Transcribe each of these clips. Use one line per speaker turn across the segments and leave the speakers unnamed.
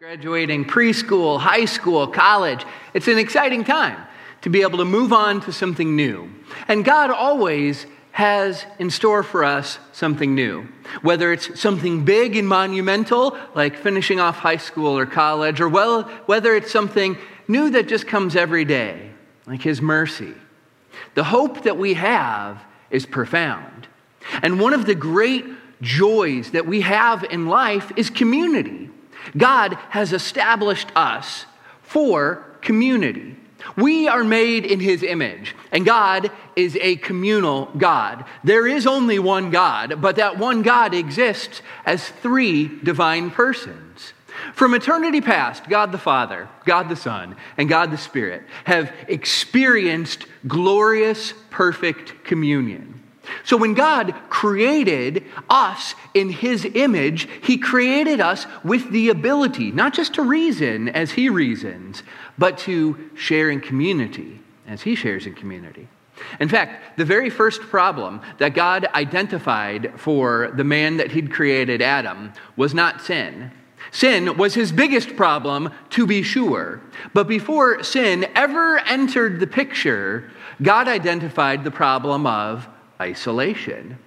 Graduating preschool, high school, college, it's an exciting time to be able to move on to something new. And God always has in store for us something new. Whether it's something big and monumental, like finishing off high school or college, or well, whether it's something new that just comes every day, like His mercy. The hope that we have is profound. And one of the great joys that we have in life is community. God has established us for community. We are made in his image, and God is a communal God. There is only one God, but that one God exists as three divine persons. From eternity past, God the Father, God the Son, and God the Spirit have experienced glorious, perfect communion. So when God created us in his image, he created us with the ability not just to reason as he reasons, but to share in community as he shares in community. In fact, the very first problem that God identified for the man that he'd created, Adam, was not sin. Sin was his biggest problem, to be sure. But before sin ever entered the picture, God identified the problem of isolation.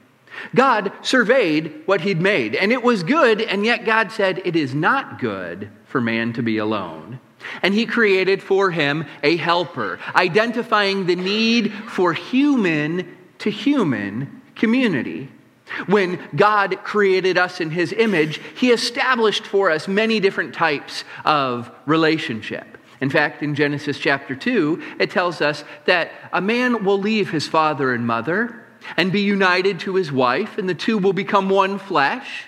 God surveyed what he'd made, and it was good, and yet God said, It is not good for man to be alone. And he created for him a helper, identifying the need for human to human community. When God created us in his image, he established for us many different types of relationship. In fact, in Genesis chapter 2, it tells us that a man will leave his father and mother and be united to his wife, and the two will become one flesh.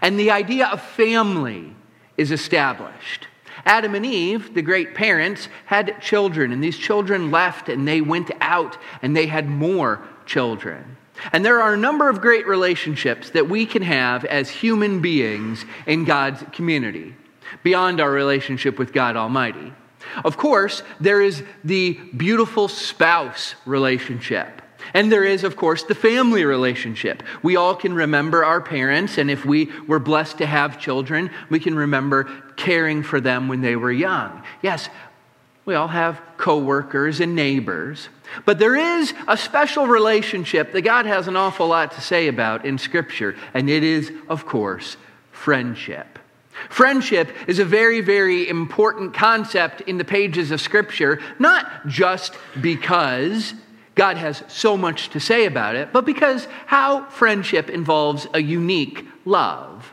And the idea of family is established. Adam and Eve, the great parents, had children, and these children left and they went out and they had more children. And there are a number of great relationships that we can have as human beings in God's community, beyond our relationship with God Almighty. Of course, there is the beautiful spouse relationship. And there is, of course, the family relationship. We all can remember our parents, and if we were blessed to have children, we can remember caring for them when they were young. Yes, we all have coworkers and neighbors. But there is a special relationship that God has an awful lot to say about in Scripture, and it is, of course, friendship. Friendship is a very, very important concept in the pages of Scripture, not just because God has so much to say about it, but because how friendship involves a unique love.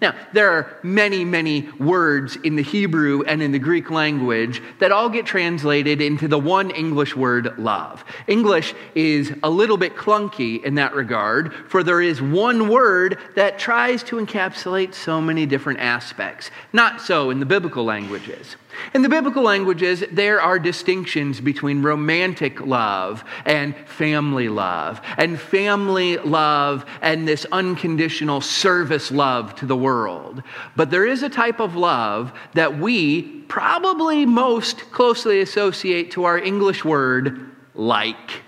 Now, there are many, many words in the Hebrew and in the Greek language that all get translated into the one English word love. English is a little bit clunky in that regard, for there is one word that tries to encapsulate so many different aspects. Not so in the biblical languages. In the biblical languages, there are distinctions between romantic love and family love, and family love and this unconditional service love to the world. But there is a type of love that we probably most closely associate to our English word like.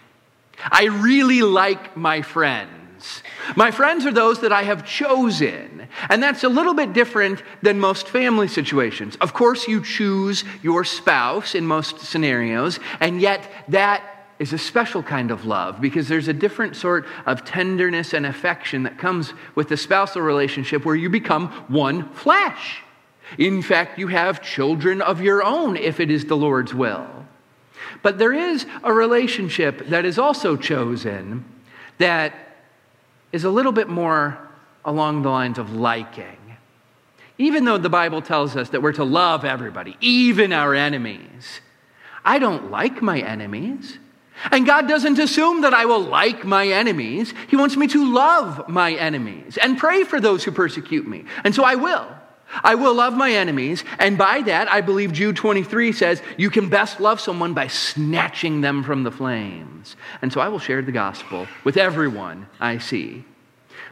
I really like my friend friends. My friends are those that I have chosen. And that's a little bit different than most family situations. Of course, you choose your spouse in most scenarios, and yet that is a special kind of love because there's a different sort of tenderness and affection that comes with the spousal relationship where you become one flesh. In fact, you have children of your own if it is the Lord's will. But there is a relationship that is also chosen that is a little bit more along the lines of liking. Even though the Bible tells us that we're to love everybody, even our enemies, I don't like my enemies. And God doesn't assume that I will like my enemies. He wants me to love my enemies and pray for those who persecute me. And so I will. I will love my enemies. And by that, I believe Jude 23 says, you can best love someone by snatching them from the flames. And so I will share the gospel with everyone I see.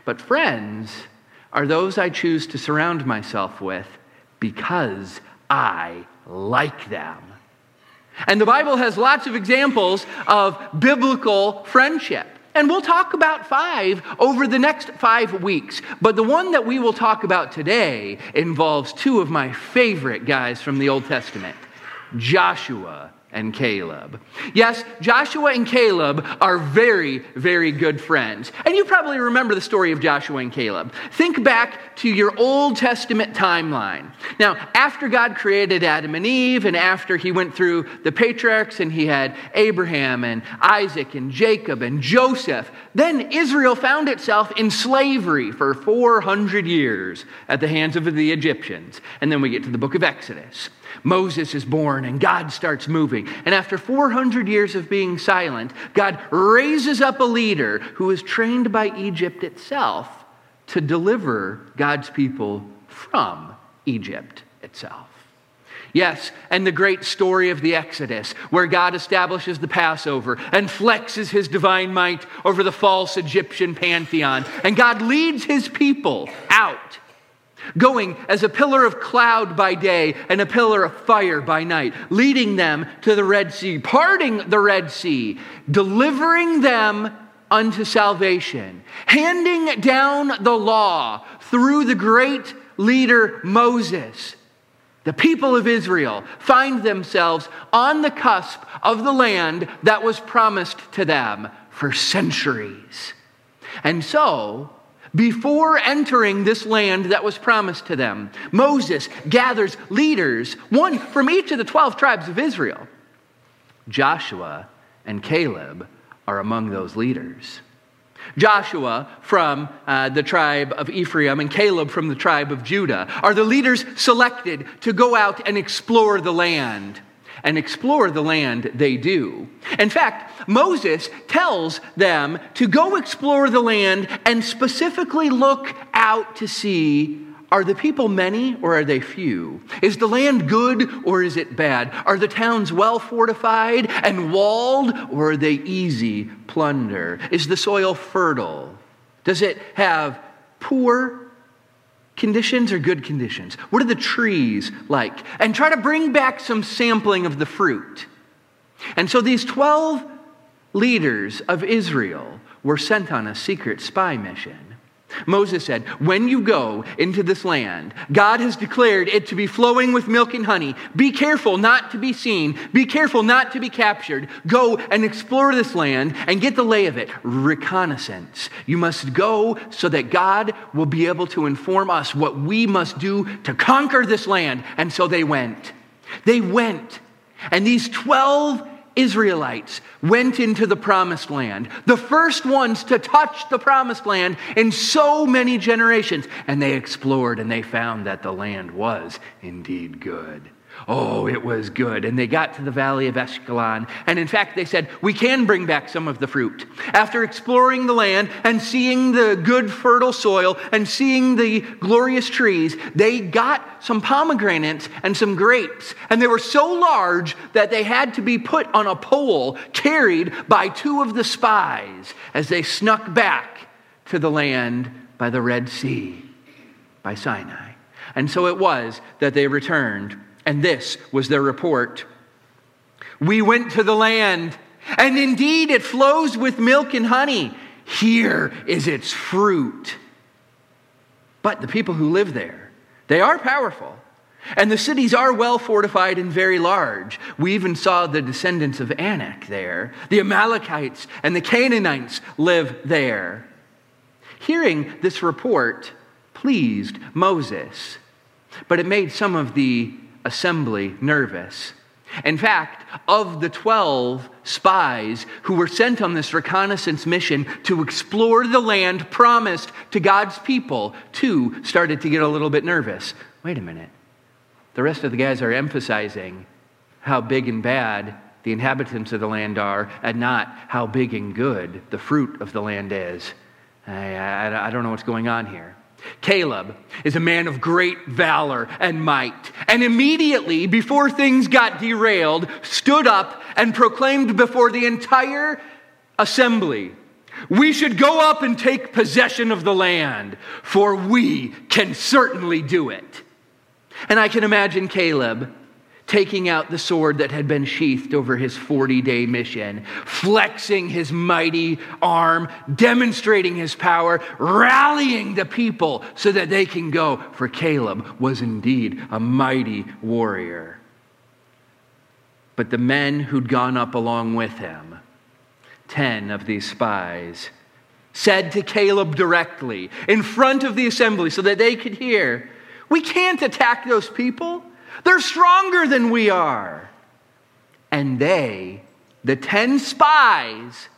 But friends are those I choose to surround myself with because I like them. And the Bible has lots of examples of biblical friendship. And we'll talk about five over the next five weeks. But the one that we will talk about today involves two of my favorite guys from the Old Testament Joshua and Caleb. Yes, Joshua and Caleb are very, very good friends. And you probably remember the story of Joshua and Caleb. Think back to your Old Testament timeline. Now, after God created Adam and Eve, and after he went through the patriarchs and he had Abraham and Isaac and Jacob and Joseph, then Israel found itself in slavery for 400 years at the hands of the Egyptians. And then we get to the book of Exodus. Moses is born and God starts moving. And after 400 years of being silent, God raises up a leader who is trained by Egypt itself to deliver God's people from Egypt itself. Yes, and the great story of the Exodus, where God establishes the Passover and flexes his divine might over the false Egyptian pantheon, and God leads his people out going as a pillar of cloud by day and a pillar of fire by night, leading them to the Red Sea, parting the Red Sea, delivering them unto salvation, handing down the law through the great leader Moses. The people of Israel find themselves on the cusp of the land that was promised to them for centuries. And so, before entering this land that was promised to them. Moses gathers leaders, one from each of the 12 tribes of Israel. Joshua and Caleb are among those leaders. Joshua from uh, the tribe of Ephraim and Caleb from the tribe of Judah are the leaders selected to go out and explore the land and explore the land they do. In fact, Moses tells them to go explore the land and specifically look out to see are the people many or are they few? Is the land good or is it bad? Are the towns well fortified and walled or are they easy plunder? Is the soil fertile? Does it have poor conditions or good conditions? What are the trees like? And try to bring back some sampling of the fruit. And so these 12 leaders of Israel were sent on a secret spy mission. Moses said, When you go into this land, God has declared it to be flowing with milk and honey. Be careful not to be seen. Be careful not to be captured. Go and explore this land and get the lay of it. Reconnaissance. You must go so that God will be able to inform us what we must do to conquer this land. And so they went. They went. And these 12 Israelites went into the promised land, the first ones to touch the promised land in so many generations. And they explored and they found that the land was indeed good. Oh, it was good. And they got to the valley of Eshcol. And in fact, they said, We can bring back some of the fruit. After exploring the land and seeing the good, fertile soil and seeing the glorious trees, they got some pomegranates and some grapes. And they were so large that they had to be put on a pole carried by two of the spies as they snuck back to the land by the Red Sea, by Sinai. And so it was that they returned and this was their report We went to the land, and indeed it flows with milk and honey. Here is its fruit. But the people who live there, they are powerful. And the cities are well fortified and very large. We even saw the descendants of Anak there. The Amalekites and the Canaanites live there. Hearing this report pleased Moses, but it made some of the assembly nervous. In fact, of the 12 spies who were sent on this reconnaissance mission to explore the land promised to God's people, two started to get a little bit nervous. Wait a minute. The rest of the guys are emphasizing how big and bad the inhabitants of the land are and not how big and good the fruit of the land is. I, I, I don't know what's going on here. Caleb is a man of great valor and might, and immediately, before things got derailed, stood up and proclaimed before the entire assembly We should go up and take possession of the land, for we can certainly do it. And I can imagine Caleb taking out the sword that had been sheathed over his 40 day mission, flexing his mighty arm, demonstrating his power, rallying the people so that they can go. For Caleb was indeed a mighty warrior. But the men who'd gone up along with him, 10 of these spies, said to Caleb directly in front of the assembly so that they could hear, We can't attack those people. They're stronger than we are. And they, the 10 spies,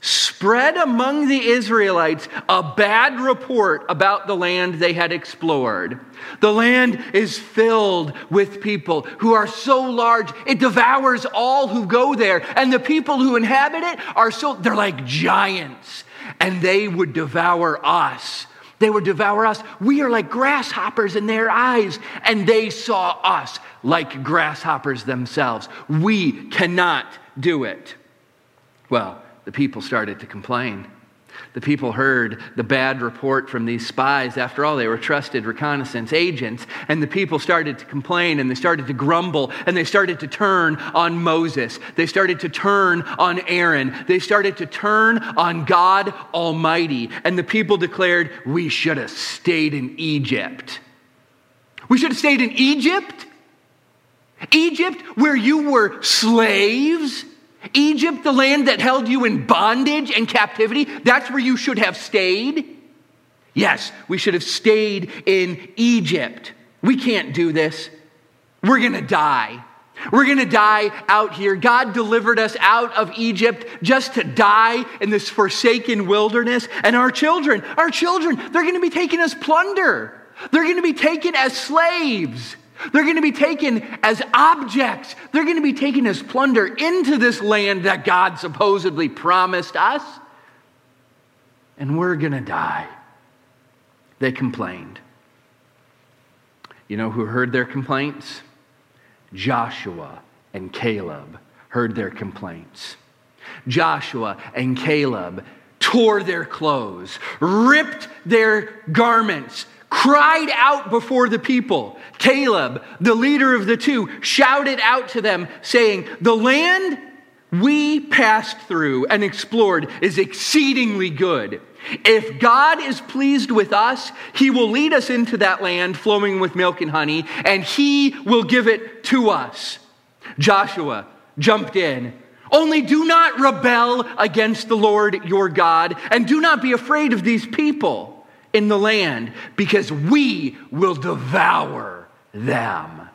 spread among the Israelites a bad report about the land they had explored. The land is filled with people who are so large, it devours all who go there. And the people who inhabit it are so, they're like giants and they would devour us. They would devour us. We are like grasshoppers in their eyes, and they saw us like grasshoppers themselves. We cannot do it. Well, the people started to complain. The people heard the bad report from these spies. After all, they were trusted reconnaissance agents. And the people started to complain and they started to grumble and they started to turn on Moses. They started to turn on Aaron. They started to turn on God Almighty. And the people declared, We should have stayed in Egypt. We should have stayed in Egypt? Egypt, where you were slaves Egypt, the land that held you in bondage and captivity, that's where you should have stayed. Yes, we should have stayed in Egypt. We can't do this. We're going to die. We're going to die out here. God delivered us out of Egypt just to die in this forsaken wilderness. And our children, our children, they're going to be taken as plunder. They're going to be taken as slaves. They're going to be taken as objects. They're going to be taken as plunder into this land that God supposedly promised us. And we're going to die. They complained. You know who heard their complaints? Joshua and Caleb heard their complaints. Joshua and Caleb tore their clothes, ripped their garments, cried out before the people. Caleb, the leader of the two, shouted out to them, saying, The land we passed through and explored is exceedingly good. If God is pleased with us, he will lead us into that land flowing with milk and honey, and he will give it to us. Joshua jumped in. Only do not rebel against the Lord your God, and do not be afraid of these people in the land because we will devour them.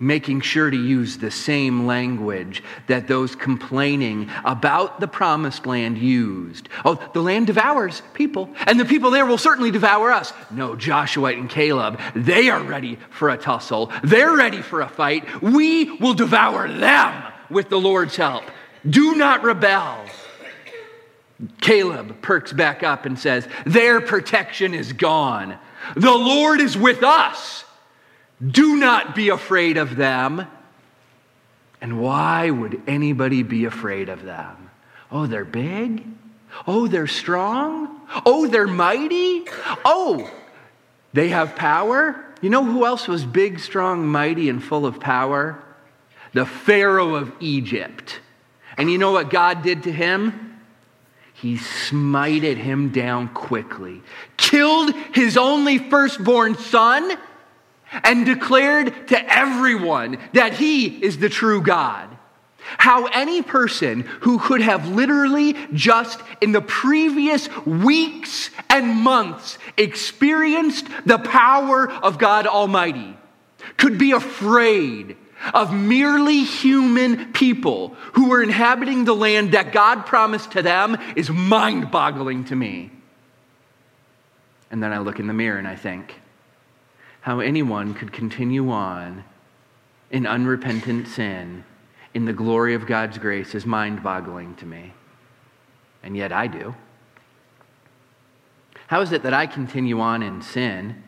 Making sure to use the same language that those complaining about the promised land used. Oh, the land devours people, and the people there will certainly devour us. No, Joshua and Caleb, they are ready for a tussle. They're ready for a fight. We will devour them with the Lord's help. Do not rebel. Caleb perks back up and says, Their protection is gone. The Lord is with us. Do not be afraid of them. And why would anybody be afraid of them? Oh, they're big. Oh, they're strong. Oh, they're mighty. Oh, they have power. You know who else was big, strong, mighty, and full of power? The Pharaoh of Egypt. And you know what God did to him? He smited him down quickly, killed his only firstborn son, and declared to everyone that he is the true God. How any person who could have literally just in the previous weeks and months experienced the power of God Almighty could be afraid of merely human people who were inhabiting the land that God promised to them is mind boggling to me. And then I look in the mirror and I think, how anyone could continue on in unrepentant sin in the glory of God's grace is mind boggling to me. And yet I do. How is it that I continue on in sin?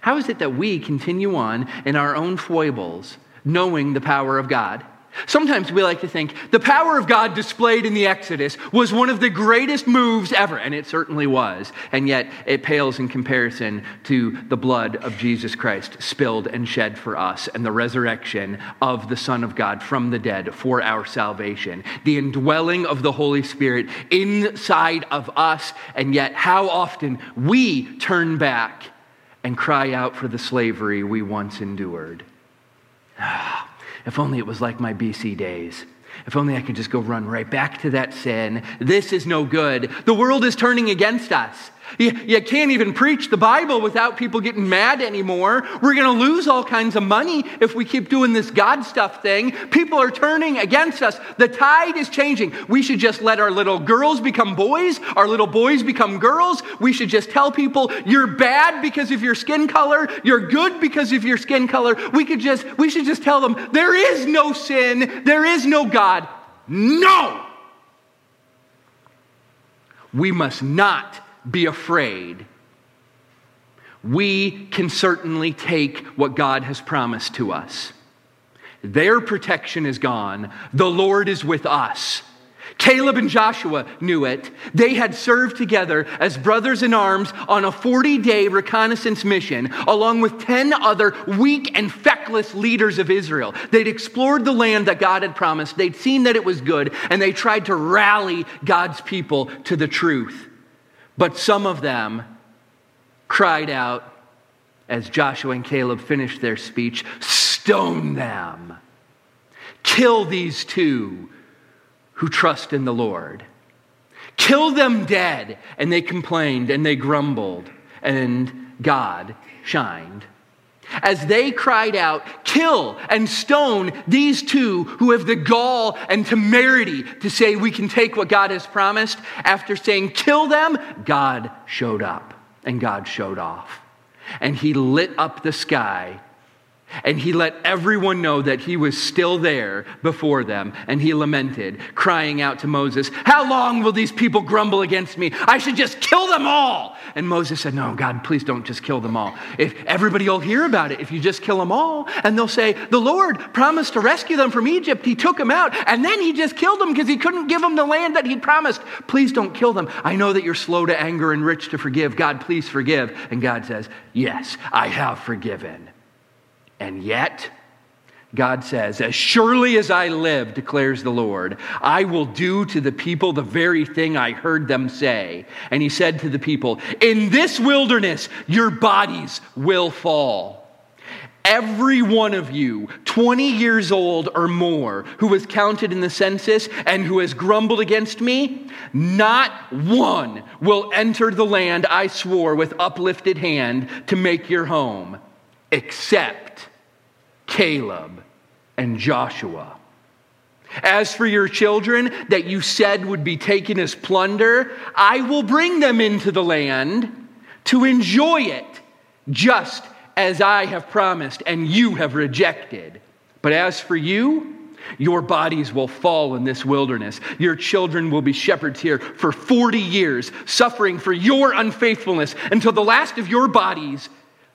How is it that we continue on in our own foibles knowing the power of God. Sometimes we like to think the power of God displayed in the Exodus was one of the greatest moves ever, and it certainly was. And yet it pales in comparison to the blood of Jesus Christ spilled and shed for us and the resurrection of the Son of God from the dead for our salvation, the indwelling of the Holy Spirit inside of us. And yet, how often we turn back and cry out for the slavery we once endured. If only it was like my BC days. If only I could just go run right back to that sin. This is no good. The world is turning against us. You, you can't even preach the Bible without people getting mad anymore. We're going to lose all kinds of money if we keep doing this God stuff thing. People are turning against us. The tide is changing. We should just let our little girls become boys, our little boys become girls. We should just tell people you're bad because of your skin color, you're good because of your skin color. We could just we should just tell them there is no sin, there is no God. No. We must not be afraid. We can certainly take what God has promised to us. Their protection is gone. The Lord is with us. Caleb and Joshua knew it. They had served together as brothers in arms on a 40 day reconnaissance mission, along with 10 other weak and feckless leaders of Israel. They'd explored the land that God had promised, they'd seen that it was good, and they tried to rally God's people to the truth. But some of them cried out as Joshua and Caleb finished their speech stone them, kill these two who trust in the Lord. Kill them dead. And they complained and they grumbled, and God shined as they cried out, Kill and stone these two who have the gall and temerity to say we can take what God has promised. After saying, Kill them, God showed up and God showed off. And he lit up the sky and he let everyone know that he was still there before them. And he lamented, crying out to Moses, How long will these people grumble against me? I should just kill them all. And Moses said, No, God, please don't just kill them all. If everybody will hear about it, if you just kill them all, and they'll say, The Lord promised to rescue them from Egypt. He took them out, and then he just killed them because he couldn't give them the land that he'd promised. Please don't kill them. I know that you're slow to anger and rich to forgive. God, please forgive. And God says, Yes, I have forgiven. And yet, God says, As surely as I live, declares the Lord, I will do to the people the very thing I heard them say. And he said to the people, In this wilderness, your bodies will fall. Every one of you, 20 years old or more, who was counted in the census and who has grumbled against me, not one will enter the land I swore with uplifted hand to make your home, except Caleb, and Joshua. As for your children that you said would be taken as plunder, I will bring them into the land to enjoy it, just as I have promised and you have rejected. But as for you, your bodies will fall in this wilderness. Your children will be shepherds here for 40 years, suffering for your unfaithfulness until the last of your bodies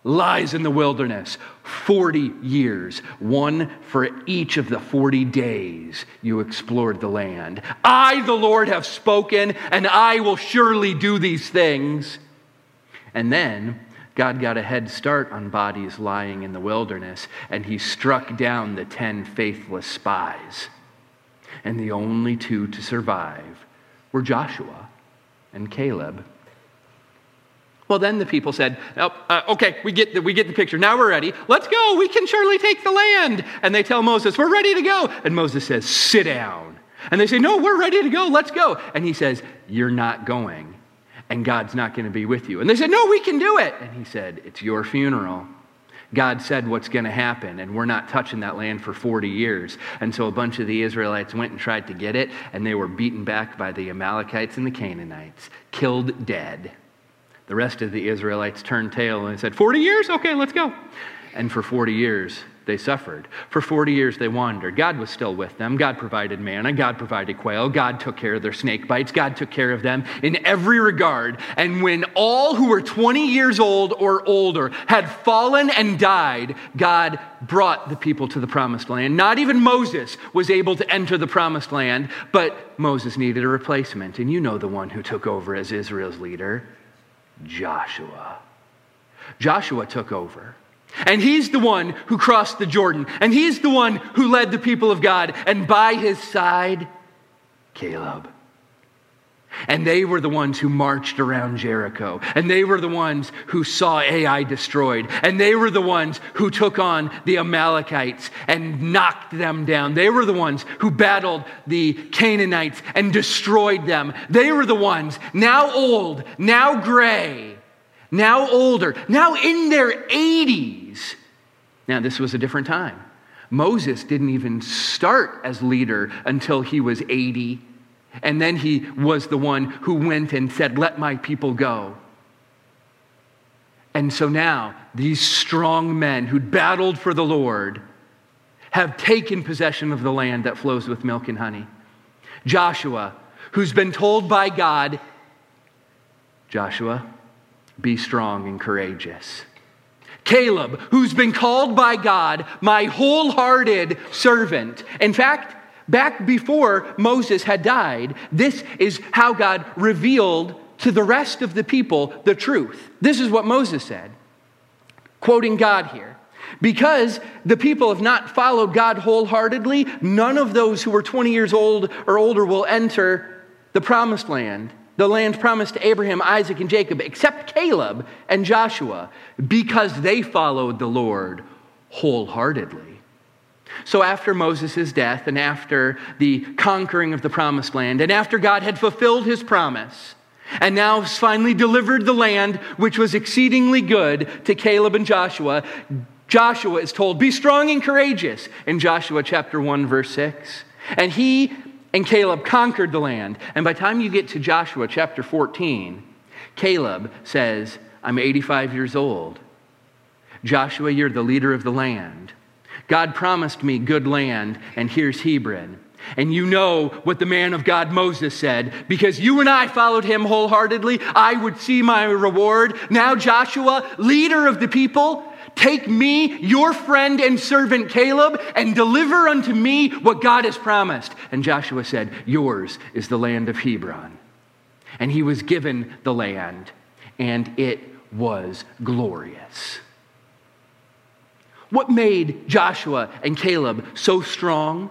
lies in the wilderness 40 years, one for each of the 40 days you explored the land. I, the Lord, have spoken, and I will surely do these things. And then God got a head start on bodies lying in the wilderness, and he struck down the 10 faithless spies. And the only two to survive were Joshua and Caleb. Well, then the people said, oh, uh, okay, we get, the, we get the picture. Now we're ready. Let's go. We can surely take the land. And they tell Moses, we're ready to go. And Moses says, sit down. And they say, no, we're ready to go. Let's go. And he says, you're not going. And God's not going to be with you. And they said, no, we can do it. And he said, it's your funeral. God said what's going to happen, and we're not touching that land for 40 years. And so a bunch of the Israelites went and tried to get it, and they were beaten back by the Amalekites and the Canaanites, killed dead. The rest of the Israelites turned tail and said, 40 years? Okay, let's go. And for 40 years, they suffered. For 40 years they wandered. God was still with them. God provided manna. God provided quail. God took care of their snake bites. God took care of them in every regard. And when all who were 20 years old or older had fallen and died, God brought the people to the promised land. Not even Moses was able to enter the promised land, but Moses needed a replacement. And you know the one who took over as Israel's leader Joshua. Joshua took over. And he's the one who crossed the Jordan. And he's the one who led the people of God. And by his side, Caleb. And they were the ones who marched around Jericho. And they were the ones who saw Ai destroyed. And they were the ones who took on the Amalekites and knocked them down. They were the ones who battled the Canaanites and destroyed them. They were the ones, now old, now gray, now older, now in their 80s. Now, this was a different time. Moses didn't even start as leader until he was 80. And then he was the one who went and said, Let my people go. And so now, these strong men who'd battled for the Lord have taken possession of the land that flows with milk and honey. Joshua, who's been told by God, Joshua, be strong and courageous. Caleb, who's been called by God, my wholehearted servant. In fact, back before Moses had died, this is how God revealed to the rest of the people the truth. This is what Moses said, quoting God here. Because the people have not followed God wholeheartedly, none of those who were 20 years old or older will enter the promised land the land promised to Abraham, Isaac, and Jacob, except Caleb and Joshua, because they followed the Lord wholeheartedly. So, after Moses' death, and after the conquering of the promised land, and after God had fulfilled his promise, and now finally delivered the land, which was exceedingly good, to Caleb and Joshua, Joshua is told, Be strong and courageous, in Joshua chapter 1, verse 6. And he and Caleb conquered the land. And by the time you get to Joshua chapter 14, Caleb says, I'm 85 years old. Joshua, you're the leader of the land. God promised me good land, and here's Hebron. And you know what the man of God Moses said because you and I followed him wholeheartedly. I would see my reward. Now, Joshua, leader of the people, Take me, your friend and servant Caleb, and deliver unto me what God has promised. And Joshua said, Yours is the land of Hebron. And he was given the land, and it was glorious. What made Joshua and Caleb so strong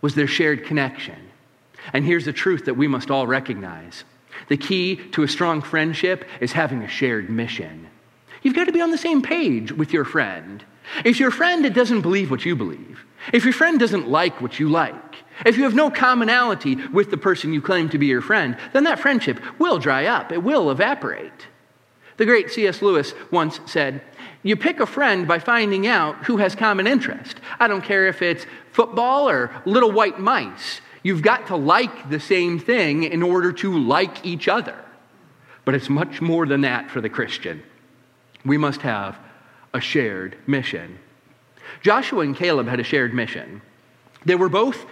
was their shared connection. And here's the truth that we must all recognize the key to a strong friendship is having a shared mission. You've got to be on the same page with your friend. If your friend doesn't believe what you believe, if your friend doesn't like what you like, if you have no commonality with the person you claim to be your friend, then that friendship will dry up, it will evaporate. The great C.S. Lewis once said, You pick a friend by finding out who has common interest. I don't care if it's football or little white mice. You've got to like the same thing in order to like each other. But it's much more than that for the Christian we must have a shared mission. Joshua and Caleb had a shared mission. They were both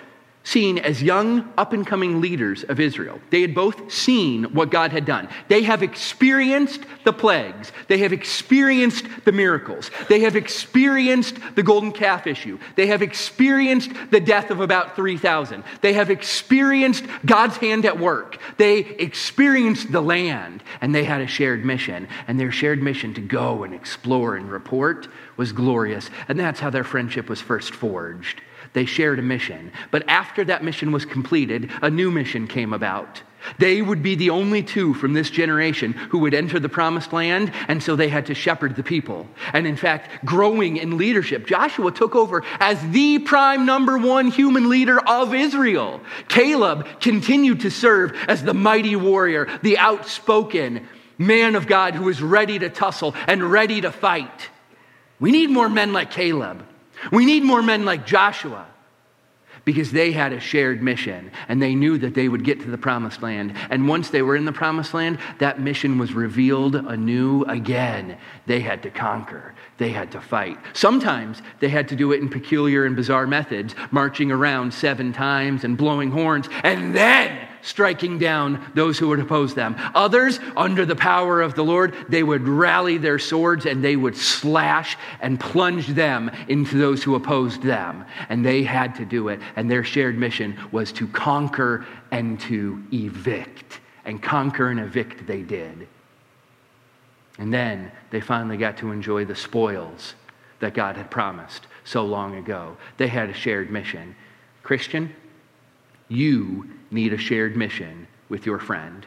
seen as young, up and coming leaders of Israel. They had both seen what God had done. They have experienced the plagues. They have experienced the miracles. They have experienced the golden calf issue. They have experienced the death of about 3,000. They have experienced God's hand at work. They experienced the land, and they had a shared mission. And their shared mission to go and explore and report was glorious. And that's how their friendship was first forged. They shared a mission. But after that mission was completed, a new mission came about. They would be the only two from this generation who would enter the promised land, and so they had to shepherd the people. And in fact, growing in leadership, Joshua took over as the prime number one human leader of Israel. Caleb continued to serve as the mighty warrior, the outspoken man of God who was ready to tussle and ready to fight. We need more men like Caleb. We need more men like Joshua. because they had a shared mission and they knew that they would get to the promised land. And once they were in the promised land, that mission was revealed anew again. They had to conquer, they had to fight. Sometimes they had to do it in peculiar and bizarre methods, marching around seven times and blowing horns, and then striking down those who would oppose them. Others, under the power of the Lord, they would rally their swords and they would slash and plunge them into those who opposed them. And they had to do it. And their shared mission was to conquer and to evict. And conquer and evict they did. And then they finally got to enjoy the spoils that God had promised so long ago. They had a shared mission. Christian, you need a shared mission with your friend.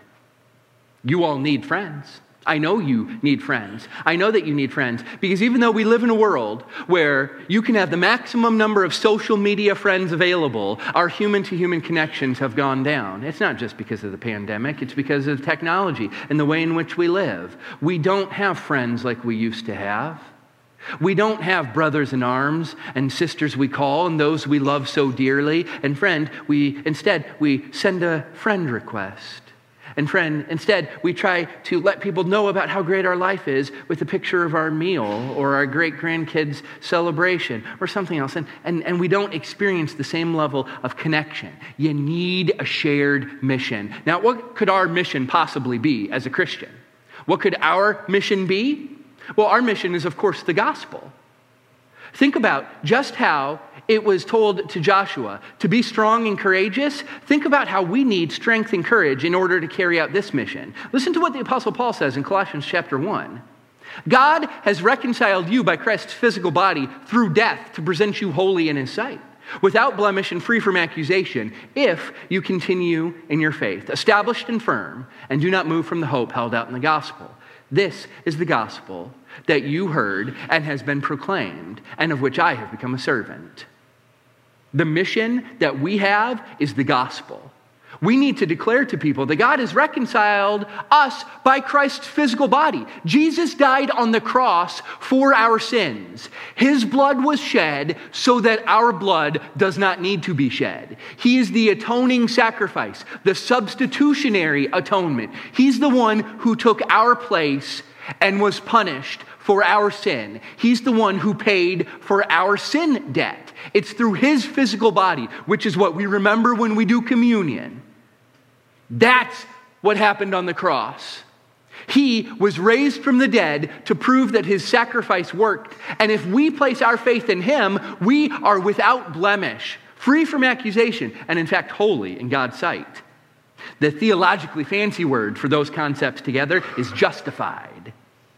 You all need friends. I know you need friends. I know that you need friends because even though we live in a world where you can have the maximum number of social media friends available, our human to human connections have gone down. It's not just because of the pandemic, it's because of technology and the way in which we live. We don't have friends like we used to have. We don't have brothers in arms and sisters we call and those we love so dearly. And friend, we instead we send a friend request. And friend, instead we try to let people know about how great our life is with a picture of our meal or our great grandkids' celebration or something else. And, and, and we don't experience the same level of connection. You need a shared mission. Now, what could our mission possibly be as a Christian? What could our mission be? Well, our mission is, of course, the gospel. Think about just how it was told to Joshua to be strong and courageous. Think about how we need strength and courage in order to carry out this mission. Listen to what the Apostle Paul says in Colossians chapter 1. God has reconciled you by Christ's physical body through death to present you holy in his sight, without blemish and free from accusation, if you continue in your faith, established and firm, and do not move from the hope held out in the gospel. This is the gospel that you heard and has been proclaimed, and of which I have become a servant. The mission that we have is the gospel. We need to declare to people that God has reconciled us by Christ's physical body. Jesus died on the cross for our sins. His blood was shed so that our blood does not need to be shed. He is the atoning sacrifice, the substitutionary atonement. He's the one who took our place and was punished for our sin. He's the one who paid for our sin debt. It's through his physical body, which is what we remember when we do communion. That's what happened on the cross. He was raised from the dead to prove that his sacrifice worked. And if we place our faith in him, we are without blemish, free from accusation, and in fact, holy in God's sight. The theologically fancy word for those concepts together is justified.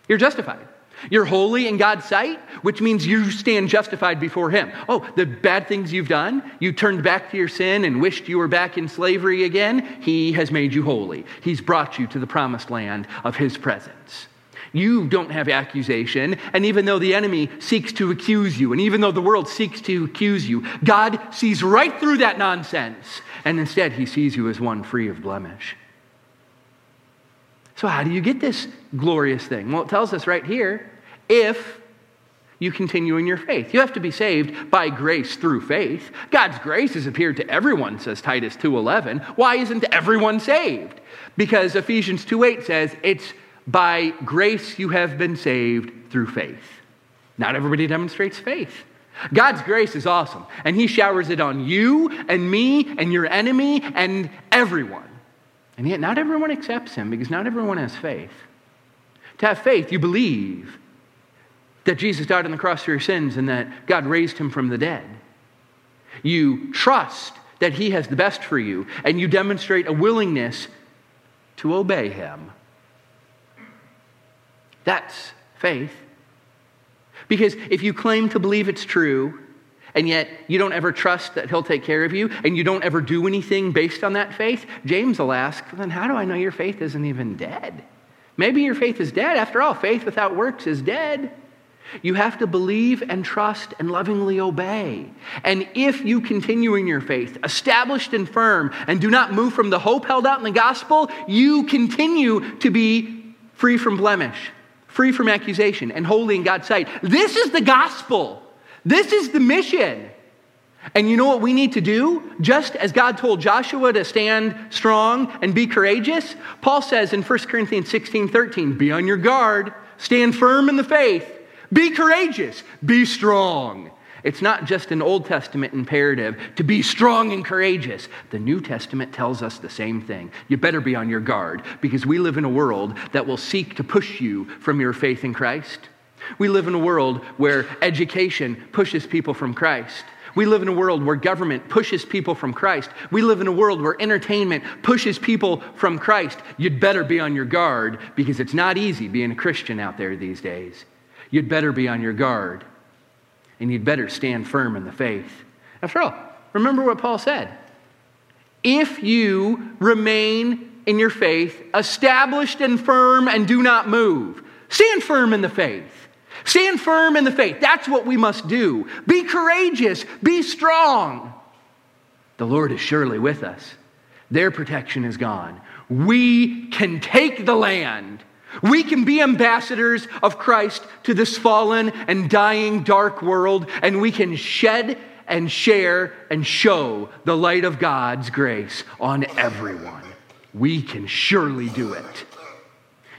You're justified. You're holy in God's sight, which means you stand justified before Him. Oh, the bad things you've done, you turned back to your sin and wished you were back in slavery again, He has made you holy. He's brought you to the promised land of His presence. You don't have accusation, and even though the enemy seeks to accuse you, and even though the world seeks to accuse you, God sees right through that nonsense, and instead He sees you as one free of blemish. So, how do you get this glorious thing? Well, it tells us right here if you continue in your faith. You have to be saved by grace through faith. God's grace has appeared to everyone, says Titus 2:11. Why isn't everyone saved? Because Ephesians 2:8 says it's by grace you have been saved through faith. Not everybody demonstrates faith. God's grace is awesome, and He showers it on you and me and your enemy and everyone. And yet, not everyone accepts Him because not everyone has faith. To have faith, you believe that Jesus died on the cross for your sins and that God raised him from the dead. You trust that he has the best for you, and you demonstrate a willingness to obey him. That's faith. Because if you claim to believe it's true, and yet you don't ever trust that he'll take care of you, and you don't ever do anything based on that faith, James will ask, then how do I know your faith isn't even dead? Maybe your faith is dead. After all, faith without works is dead. You have to believe and trust and lovingly obey. And if you continue in your faith, established and firm, and do not move from the hope held out in the gospel, you continue to be free from blemish, free from accusation, and holy in God's sight. This is the gospel. This is the mission. And you know what we need to do? Just as God told Joshua to stand strong and be courageous, Paul says in 1 Corinthians 16 13, be on your guard, stand firm in the faith, be courageous, be strong. It's not just an Old Testament imperative to be strong and courageous. The New Testament tells us the same thing. You better be on your guard because we live in a world that will seek to push you from your faith in Christ. We live in a world where education pushes people from Christ. We live in a world where government pushes people from Christ. We live in a world where entertainment pushes people from Christ. You'd better be on your guard because it's not easy being a Christian out there these days. You'd better be on your guard and you'd better stand firm in the faith. After all, remember what Paul said. If you remain in your faith, established and firm, and do not move, stand firm in the faith. Stand firm in the faith. That's what we must do. Be courageous. Be strong. The Lord is surely with us. Their protection is gone. We can take the land. We can be ambassadors of Christ to this fallen and dying dark world, and we can shed and share and show the light of God's grace on everyone. We can surely do it.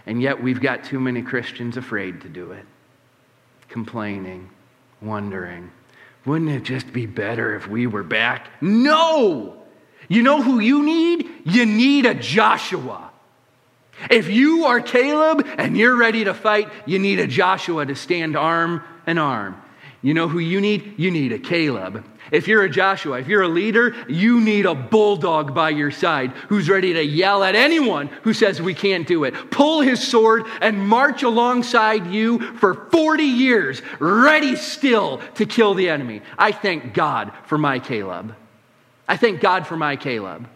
And yet, we've got too many Christians afraid to do it complaining, wondering, wouldn't it just be better if we were back? No! You know who you need? You need a Joshua. If you are Caleb and you're ready to fight, you need a Joshua to stand arm in arm. You know who you need? You need a Caleb. If you're a Joshua, if you're a leader, you need a bulldog by your side who's ready to yell at anyone who says we can't do it. Pull his sword and march alongside you for 40 years, ready still to kill the enemy. I thank God for my Caleb. I thank God for my Caleb.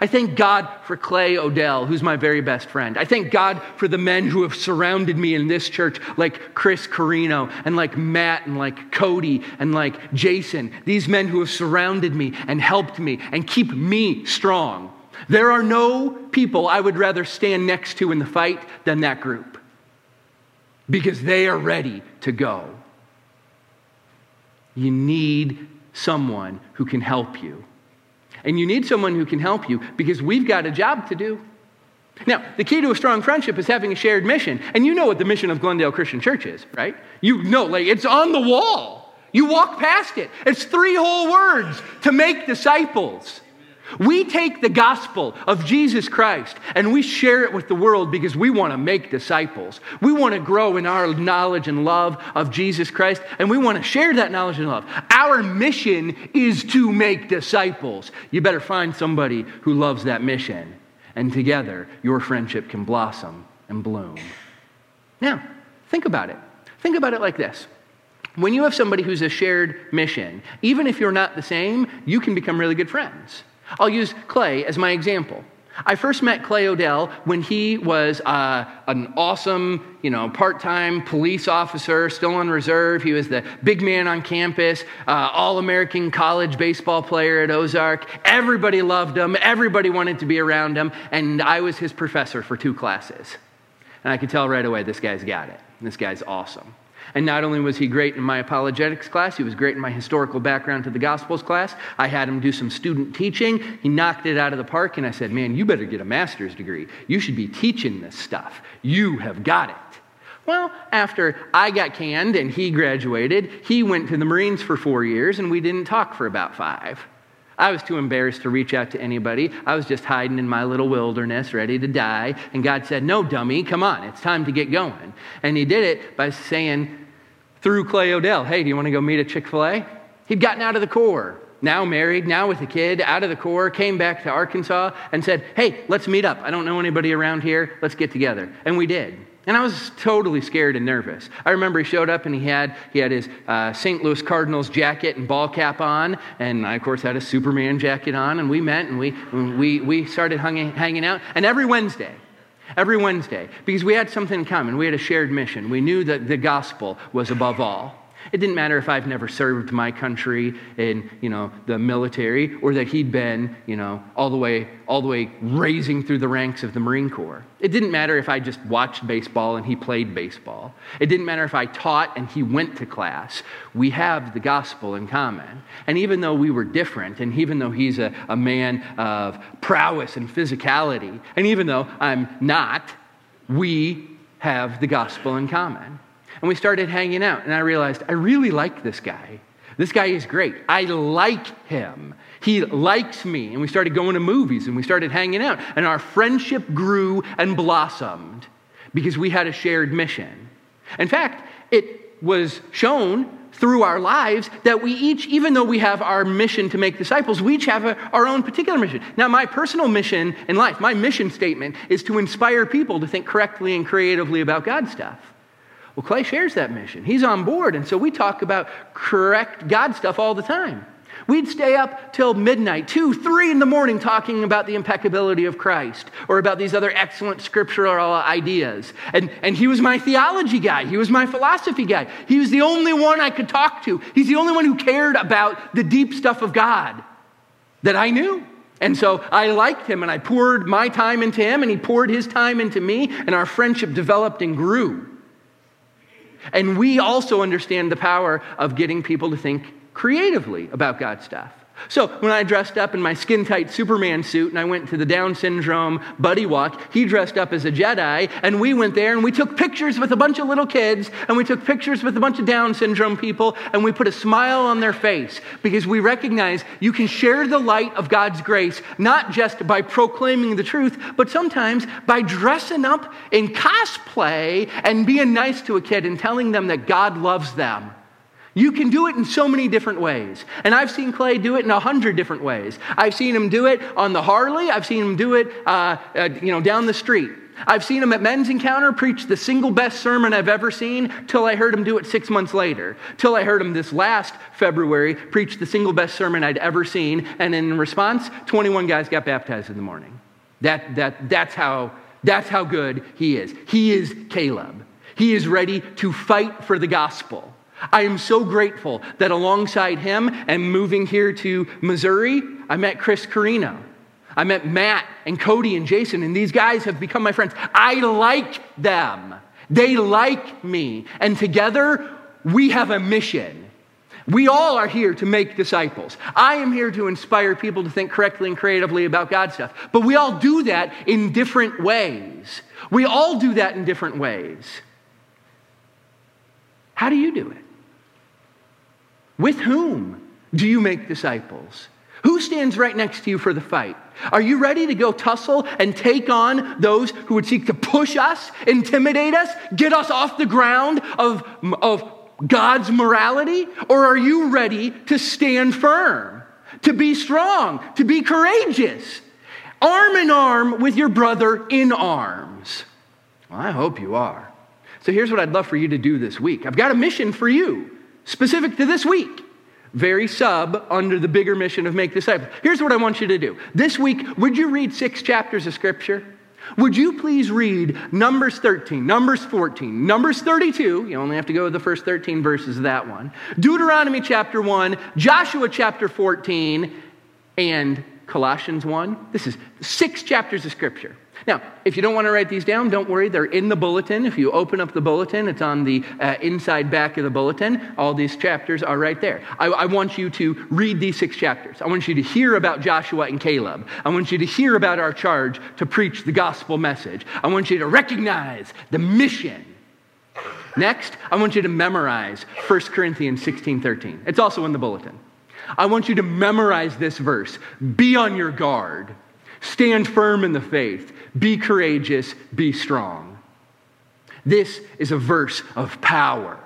I thank God for Clay Odell, who's my very best friend. I thank God for the men who have surrounded me in this church, like Chris Carino, and like Matt, and like Cody, and like Jason. These men who have surrounded me and helped me and keep me strong. There are no people I would rather stand next to in the fight than that group because they are ready to go. You need someone who can help you. And you need someone who can help you because we've got a job to do. Now, the key to a strong friendship is having a shared mission. And you know what the mission of Glendale Christian Church is, right? You know, like it's on the wall. You walk past it. It's three whole words to make disciples. We take the gospel of Jesus Christ and we share it with the world because we want to make disciples. We want to grow in our knowledge and love of Jesus Christ and we want to share that knowledge and love. Our mission is to make disciples. You better find somebody who loves that mission and together your friendship can blossom and bloom. Now, think about it. Think about it like this. When you have somebody who's a shared mission, even if you're not the same, you can become really good friends. I'll use Clay as my example. I first met Clay Odell when he was uh, an awesome, you know, part-time police officer, still on reserve. He was the big man on campus, uh, all-American college baseball player at Ozark. Everybody loved him. Everybody wanted to be around him, and I was his professor for two classes. And I could tell right away this guy's got it. This guy's awesome. And not only was he great in my apologetics class, he was great in my historical background to the Gospels class. I had him do some student teaching. He knocked it out of the park, and I said, Man, you better get a master's degree. You should be teaching this stuff. You have got it. Well, after I got canned and he graduated, he went to the Marines for four years, and we didn't talk for about five. I was too embarrassed to reach out to anybody. I was just hiding in my little wilderness, ready to die. And God said, No, dummy, come on, it's time to get going. And He did it by saying, through Clay Odell. Hey, do you want to go meet at Chick fil A? He'd gotten out of the Corps, now married, now with a kid, out of the Corps, came back to Arkansas and said, Hey, let's meet up. I don't know anybody around here. Let's get together. And we did. And I was totally scared and nervous. I remember he showed up and he had, he had his uh, St. Louis Cardinals jacket and ball cap on, and I, of course, had a Superman jacket on, and we met and we, we, we started hung, hanging out. And every Wednesday, every Wednesday because we had something in common. We had a shared mission. We knew that the gospel was above all. It didn't matter if I've never served my country in, you know, the military or that he'd been, you know, all the way all the way raising through the ranks of the Marine Corps. It didn't matter if I just watched baseball and he played baseball. It didn't matter if I taught and he went to class. We have the gospel in common. And even though we were different, and even though he's a, a man of prowess and physicality, and even though I'm not, we have the gospel in common. And we started hanging out, and I realized I really like this guy. This guy is great. I like him. He likes me. And we started going to movies and we started hanging out. And our friendship grew and blossomed because we had a shared mission. In fact, it was shown through our lives that we each, even though we have our mission to make disciples, we each have a, our own particular mission. Now, my personal mission in life, my mission statement is to inspire people to think correctly and creatively about God stuff. Well, Clay shares that mission. He's on board, and so we talk about correct God stuff all the time. We'd stay up till midnight, two, three in the morning, talking about the impeccability of Christ or about these other excellent scriptural ideas. And, and he was my theology guy. He was my philosophy guy. He was the only one I could talk to. He's the only one who cared about the deep stuff of God that I knew. And so I liked him and I poured my time into him and he poured his time into me, and our friendship developed and grew. And we also understand the power of getting people to think creatively about God's stuff. So when I dressed up in my skin tight Superman suit and I went to the Down syndrome buddy walk, he dressed up as a Jedi, and we went there and we took pictures with a bunch of little kids and we took pictures with a bunch of Down syndrome people and we put a smile on their face because we recognize you can share the light of God's grace not just by proclaiming the truth, but sometimes by dressing up in cosplay and being nice to a kid and telling them that God loves them. You can do it in so many different ways. And I've seen Clay do it in a hundred different ways. I've seen him do it on the Harley. I've seen him do it, uh, uh, you know, down the street. I've seen him at Men's Encounter preach the single best sermon I've ever seen till I heard him do it six months later. Till I heard him this last February preach the single best sermon I'd ever seen. And in response, 21 guys got baptized in the morning. That, that, that's, how, that's how good he is. He is Caleb. He is ready to fight for the gospel. I am so grateful that alongside him and moving here to Missouri, I met Chris Carino. I met Matt and Cody and Jason, and these guys have become my friends. I like them. They like me. And together, we have a mission. We all are here to make disciples. I am here to inspire people to think correctly and creatively about God stuff. But we all do that in different ways. We all do that in different ways. How do you do it? With whom do you make disciples? Who stands right next to you for the fight? Are you ready to go tussle and take on those who would seek to push us, intimidate us, get us off the ground of, of God's morality? Or are you ready to stand firm, to be strong, to be courageous, arm in arm with your brother in arms? Well, I hope you are. So here's what I'd love for you to do this week I've got a mission for you specific to this week. Very sub under the bigger mission of make disciples. Here's what I want you to do. This week, would you read six chapters of scripture? Would you please read Numbers 13, Numbers 14, Numbers 32? You only have to go with the first 13 verses of that one. Deuteronomy chapter 1, Joshua chapter 14, and Colossians 1. This is six chapters of scripture. Now, if you don't want to write these down, don't worry. They're in the bulletin. If you open up the bulletin, it's on the uh, inside back of the bulletin. All these chapters are right there. I, I, want you to read these six chapters. I want you to hear about Joshua and Caleb. I want you to hear about our charge to preach the gospel message. I want you to recognize the mission. Next, I want you to memorize 1 Corinthians 16 13. It's also in the bulletin. I want you to memorize this verse. Be on your guard. Stand firm in the faith. Be courageous. Be strong. This is a verse of power.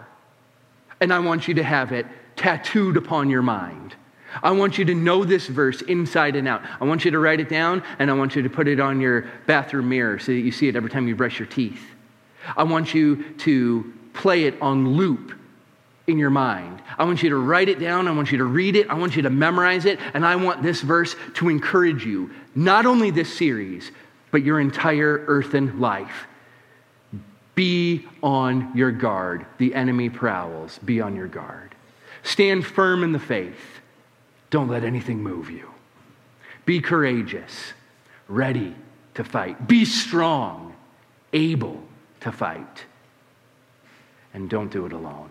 And I want you to have it tattooed upon your mind. I want you to know this verse inside and out. I want you to write it down and I want you to put it on your bathroom mirror so that you see it every time you brush your teeth. I want you to play it on loop in your mind. I want you to write it down. I want you to read it. I want you to memorize it. And I want this verse to encourage you, not only this series, but your entire earthen life. Be on your guard. The enemy prowls. Be on your guard. Stand firm in the faith. Don't let anything move you. Be courageous, ready to fight. Be strong, able to fight. And don't do it alone.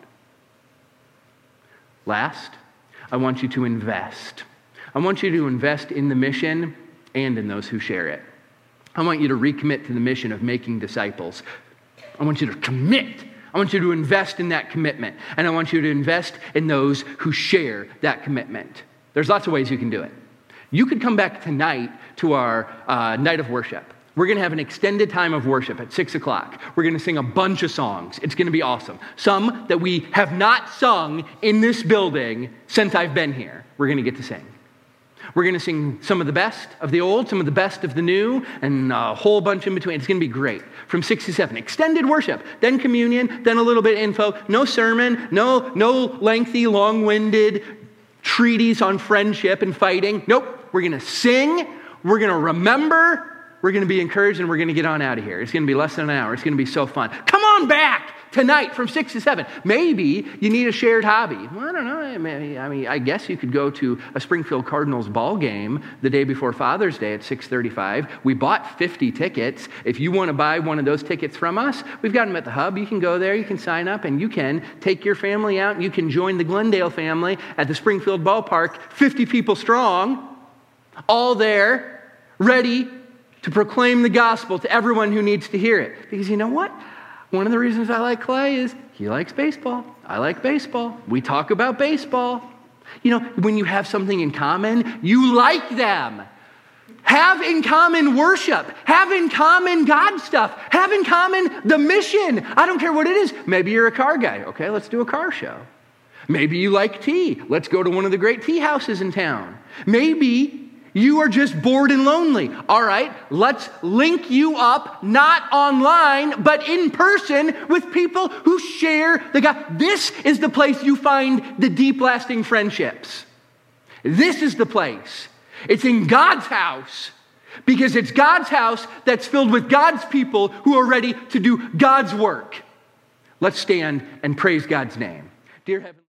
Last, I want you to invest. I want you to invest in the mission and in those who share it. I want you to recommit to the mission of making disciples. I want you to commit. I want you to invest in that commitment. And I want you to invest in those who share that commitment. There's lots of ways you can do it. You could come back tonight to our uh, night of worship. We're going to have an extended time of worship at six o'clock. We're going to sing a bunch of songs. It's going to be awesome. Some that we have not sung in this building since I've been here. We're going to get to sing. We're going to sing some of the best of the old, some of the best of the new, and a whole bunch in between. It's going to be great. From six to seven, extended worship, then communion, then a little bit info. No sermon, no no lengthy, long-winded treatise on friendship and fighting. Nope. We're going to sing. We're going to remember we're going to be encouraged and we're going to get on out of here. It's going to be less than an hour. It's going to be so fun. Come on back tonight from 6 to 7. Maybe you need a shared hobby. Well, I don't know. Maybe, I mean, I guess you could go to a Springfield Cardinals ball game the day before Father's Day at 6:35. We bought 50 tickets. If you want to buy one of those tickets from us, we've got them at the hub. You can go there, you can sign up and you can take your family out you can join the Glendale family at the Springfield ballpark, 50 people strong, all there, ready to proclaim the gospel to everyone who needs to hear it. Because you know what? One of the reasons I like Clay is he likes baseball. I like baseball. We talk about baseball. You know, when you have something in common, you like them. Have in common worship. Have in common God stuff. Have in common the mission. I don't care what it is. Maybe you're a car guy. Okay, let's do a car show. Maybe you like tea. Let's go to one of the great tea houses in town. Maybe you are just bored and lonely. All right, let's link you up, not online, but in person with people who share the God. This is the place you find the deep, lasting friendships. This is the place. It's in God's house because it's God's house that's filled with God's people who are ready to do God's work. Let's stand and praise God's name. Dear Heavenly